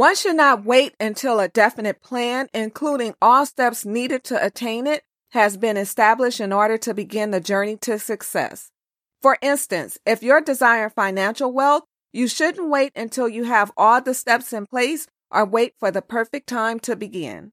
One should not wait until a definite plan, including all steps needed to attain it, has been established in order to begin the journey to success. For instance, if you're desiring financial wealth, you shouldn't wait until you have all the steps in place or wait for the perfect time to begin.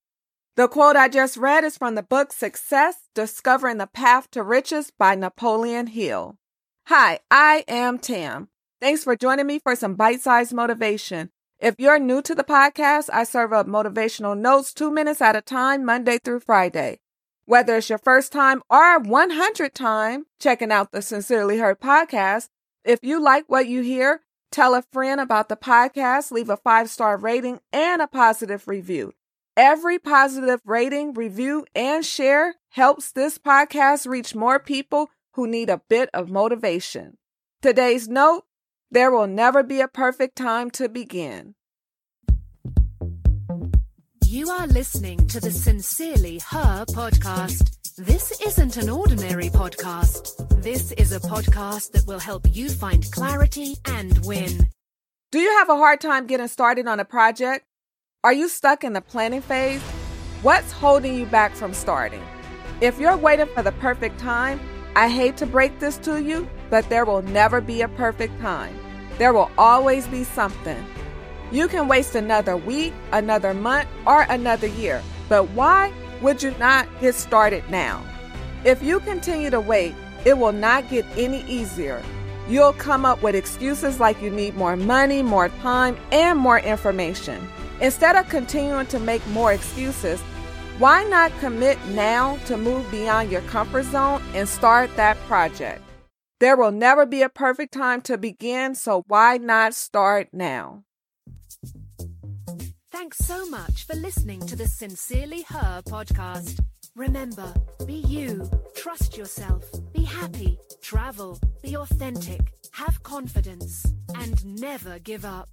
The quote I just read is from the book Success Discovering the Path to Riches by Napoleon Hill. Hi, I am Tam. Thanks for joining me for some bite sized motivation. If you're new to the podcast, I serve up motivational notes two minutes at a time, Monday through Friday. Whether it's your first time or 100 time checking out the Sincerely Her podcast, if you like what you hear, tell a friend about the podcast, leave a five star rating and a positive review. Every positive rating, review, and share helps this podcast reach more people who need a bit of motivation. Today's note there will never be a perfect time to begin. You are listening to the Sincerely Her podcast. This isn't an ordinary podcast. This is a podcast that will help you find clarity and win. Do you have a hard time getting started on a project? Are you stuck in the planning phase? What's holding you back from starting? If you're waiting for the perfect time, I hate to break this to you, but there will never be a perfect time. There will always be something. You can waste another week, another month, or another year, but why would you not get started now? If you continue to wait, it will not get any easier. You'll come up with excuses like you need more money, more time, and more information. Instead of continuing to make more excuses, why not commit now to move beyond your comfort zone and start that project? There will never be a perfect time to begin, so why not start now? Thanks so much for listening to the Sincerely Her podcast. Remember, be you, trust yourself, be happy, travel, be authentic, have confidence, and never give up.